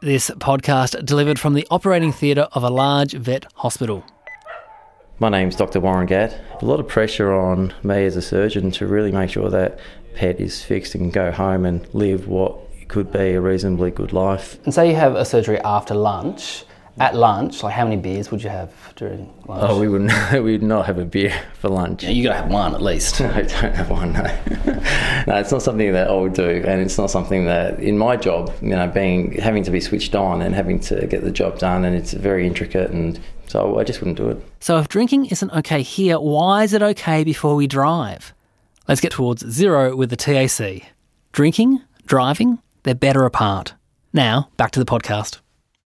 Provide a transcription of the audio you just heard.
This podcast delivered from the operating theatre of a large vet hospital. My name's Dr. Warren Gatt. A lot of pressure on me as a surgeon to really make sure that pet is fixed and can go home and live what could be a reasonably good life. And say you have a surgery after lunch. At lunch, like how many beers would you have during lunch? Oh, we wouldn't. we would not have a beer for lunch. Yeah, you gotta have one at least. I don't have one. No. no, it's not something that I would do, and it's not something that in my job, you know, being having to be switched on and having to get the job done, and it's very intricate, and so I just wouldn't do it. So if drinking isn't okay here, why is it okay before we drive? Let's get towards zero with the TAC. Drinking, driving, they're better apart. Now, back to the podcast.